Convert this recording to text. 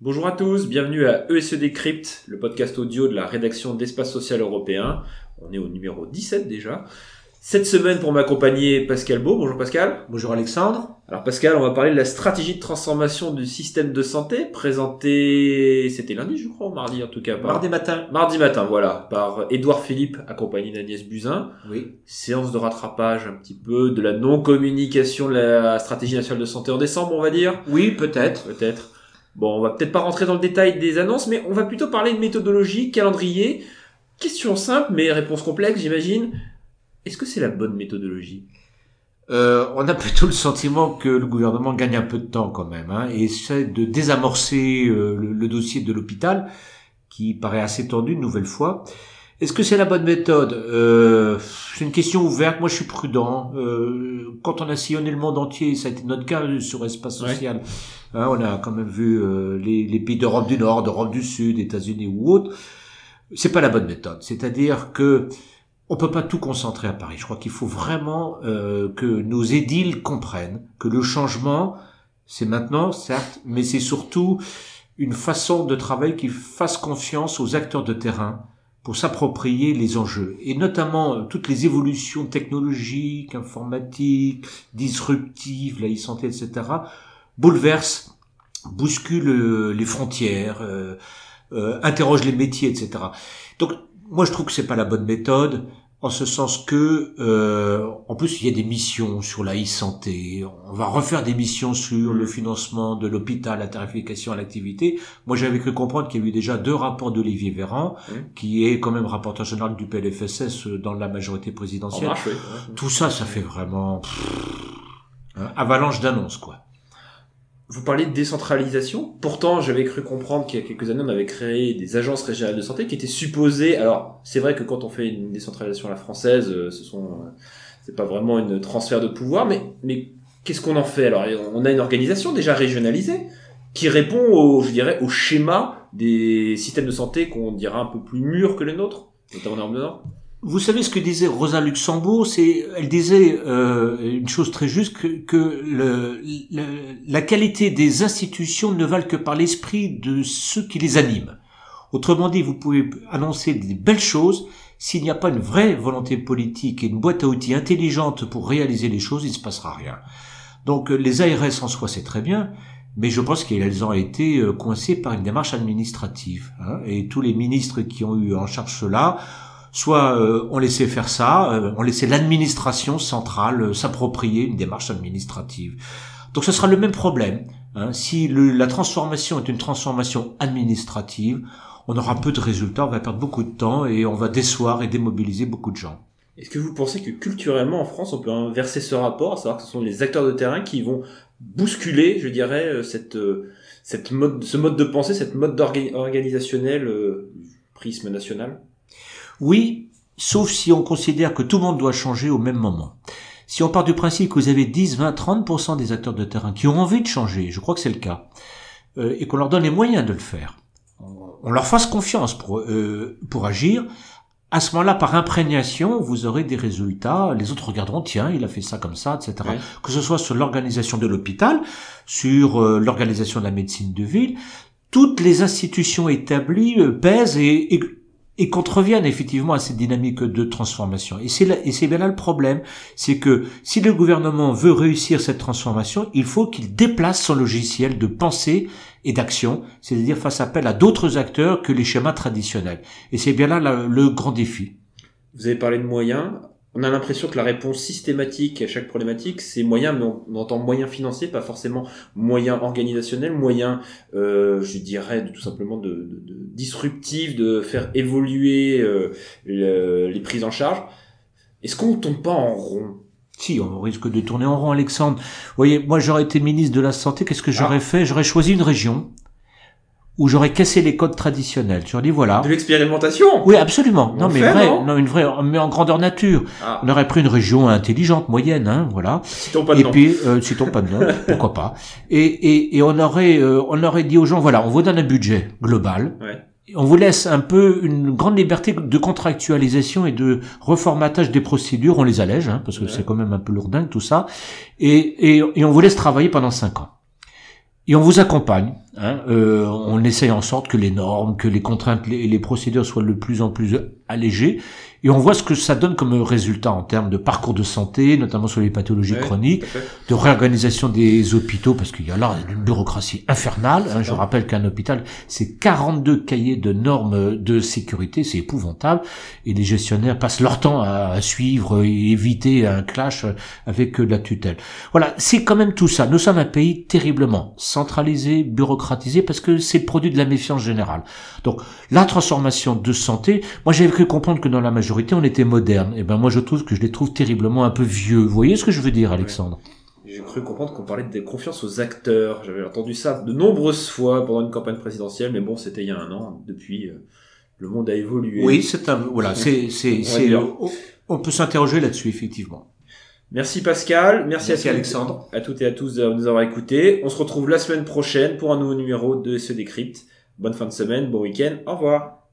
Bonjour à tous, bienvenue à ESE Decrypt, le podcast audio de la rédaction d'Espace Social Européen. On est au numéro 17 déjà. Cette semaine pour m'accompagner Pascal Beau. Bonjour Pascal. Bonjour Alexandre. Alors Pascal, on va parler de la stratégie de transformation du système de santé présentée, c'était lundi je crois, ou mardi en tout cas. Par... Mardi matin. Mardi matin, voilà, par Édouard Philippe, accompagné d'Agnès Buzyn. Oui. Séance de rattrapage un petit peu de la non-communication de la stratégie nationale de santé en décembre, on va dire. Oui, peut-être. Peut-être. Bon, on va peut-être pas rentrer dans le détail des annonces, mais on va plutôt parler de méthodologie, calendrier. Question simple, mais réponse complexe, j'imagine. Est-ce que c'est la bonne méthodologie? Euh, on a plutôt le sentiment que le gouvernement gagne un peu de temps quand même, hein, et essaie de désamorcer euh, le, dossier de l'hôpital, qui paraît assez tendu une nouvelle fois. Est-ce que c'est la bonne méthode? Euh, C'est une question ouverte. Moi, je suis prudent. Euh, quand on a sillonné le monde entier, ça a été notre cas sur espace social. Hein, on a quand même vu les, les, pays d'Europe du Nord, d'Europe du Sud, États-Unis ou autres. C'est pas la bonne méthode. C'est-à-dire que on peut pas tout concentrer à Paris. Je crois qu'il faut vraiment euh, que nos édiles comprennent que le changement, c'est maintenant, certes, mais c'est surtout une façon de travail qui fasse confiance aux acteurs de terrain pour s'approprier les enjeux. Et notamment, euh, toutes les évolutions technologiques, informatiques, disruptives, la e-santé, etc., bouleversent, bousculent euh, les frontières, euh, euh, interrogent les métiers, etc. Donc, moi je trouve que c'est pas la bonne méthode en ce sens que euh, en plus il y a des missions sur la e-santé, on va refaire des missions sur le financement de l'hôpital, la tarification à l'activité. Moi j'avais cru comprendre qu'il y a eu déjà deux rapports d'Olivier Véran, qui est quand même rapporteur général du PLFSS dans la majorité présidentielle. Tout ça, ça fait vraiment hein, avalanche d'annonces quoi. Vous parlez de décentralisation. Pourtant, j'avais cru comprendre qu'il y a quelques années, on avait créé des agences régionales de santé qui étaient supposées. Alors, c'est vrai que quand on fait une décentralisation à la française, euh, ce sont, euh, c'est pas vraiment une transfert de pouvoir, mais mais qu'est-ce qu'on en fait? Alors, on a une organisation déjà régionalisée qui répond au, je dirais, au schéma des systèmes de santé qu'on dira un peu plus mûrs que les nôtres, notamment en. Vous savez ce que disait Rosa Luxembourg? C'est, elle disait euh, une chose très juste que, que le, la qualité des institutions ne valent que par l'esprit de ceux qui les animent. Autrement dit, vous pouvez annoncer des belles choses s'il n'y a pas une vraie volonté politique et une boîte à outils intelligente pour réaliser les choses, il ne se passera rien. Donc les ARS en soi c'est très bien, mais je pense qu'elles ont été euh, coincées par une démarche administrative. Hein, et tous les ministres qui ont eu en charge cela soit euh, on laissait faire ça, euh, on laissait l'administration centrale euh, s'approprier une démarche administrative. Donc ce sera le même problème. Hein. Si la transformation est une transformation administrative, on aura peu de résultats, on va perdre beaucoup de temps et on va décevoir et démobiliser beaucoup de gens. Est-ce que vous pensez que culturellement en France, on peut inverser ce rapport, à savoir que ce sont les acteurs de terrain qui vont bousculer, je dirais, cette, cette mode, ce mode de pensée, cette mode organisationnel prisme national? Oui, sauf si on considère que tout le monde doit changer au même moment. Si on part du principe que vous avez 10, 20, 30% des acteurs de terrain qui ont envie de changer, je crois que c'est le cas, euh, et qu'on leur donne les moyens de le faire, on leur fasse confiance pour, euh, pour agir, à ce moment-là, par imprégnation, vous aurez des résultats. Les autres regarderont, tiens, il a fait ça comme ça, etc. Que ce soit sur l'organisation de l'hôpital, sur euh, l'organisation de la médecine de ville, toutes les institutions établies pèsent et, et et contreviennent effectivement à cette dynamique de transformation. Et c'est, bien là le problème, c'est que si le gouvernement veut réussir cette transformation, il faut qu'il déplace son logiciel de pensée et d'action, c'est-à-dire fasse appel à d'autres acteurs que les schémas traditionnels. Et c'est bien là le grand défi. Vous avez parlé de moyens on a l'impression que la réponse systématique à chaque problématique, c'est moyen, mais on, entend moyen financier, pas forcément moyen organisationnel, moyen, euh, je dirais, tout simplement de, de, de, disruptif, de faire évoluer euh, les prises en charge. Est-ce qu'on ne tourne pas en rond? Si, on risque de tourner en rond, Alexandre. Vous voyez, moi j'aurais été ministre de la Santé, qu'est-ce que j'aurais ah. fait? J'aurais choisi une région où j'aurais cassé les codes traditionnels. Tu dit voilà. De l'expérimentation. Oui, absolument. non, mais vrai, non, une vraie, mais en grandeur nature. Ah. On aurait pris une région intelligente, moyenne, hein, voilà. Citons pas de et puis, euh, citons pas de nom, pourquoi pas. Et, et, et on aurait, euh, on aurait dit aux gens, voilà, on vous donne un budget global. Ouais. on vous laisse un peu une grande liberté de contractualisation et de reformatage des procédures. On les allège, hein, parce que c'est quand même un peu lourdingue tout ça. Et, et, et on vous laisse travailler pendant cinq ans. Et on vous accompagne. Hein, euh, on essaye en sorte que les normes, que les contraintes et les procédures soient de plus en plus allégées. Et on voit ce que ça donne comme résultat en termes de parcours de santé, notamment sur les pathologies chroniques, de réorganisation des hôpitaux, parce qu'il y a là une bureaucratie infernale. Hein, je rappelle qu'un hôpital, c'est 42 cahiers de normes de sécurité, c'est épouvantable. Et les gestionnaires passent leur temps à, suivre et éviter un clash avec la tutelle. Voilà, c'est quand même tout ça. Nous sommes un pays terriblement centralisé, parce que c'est le produit de la méfiance générale. Donc, la transformation de santé, moi j'avais cru comprendre que dans la majorité on était moderne. Et eh ben moi, je trouve que je les trouve terriblement un peu vieux. Vous voyez ce que je veux dire, Alexandre? J'ai cru comprendre qu'on parlait de confiance aux acteurs. J'avais entendu ça de nombreuses fois pendant une campagne présidentielle, mais bon, c'était il y a un an. Depuis, euh, le monde a évolué. Oui, c'est un, voilà, c'est, c'est, on, peut s'interroger là-dessus, effectivement. Merci Pascal, merci, à Alexandre, à toutes et à tous de nous avoir écoutés. On se retrouve la semaine prochaine pour un nouveau numéro de Ce Décrypte. Bonne fin de semaine, bon week-end, au revoir.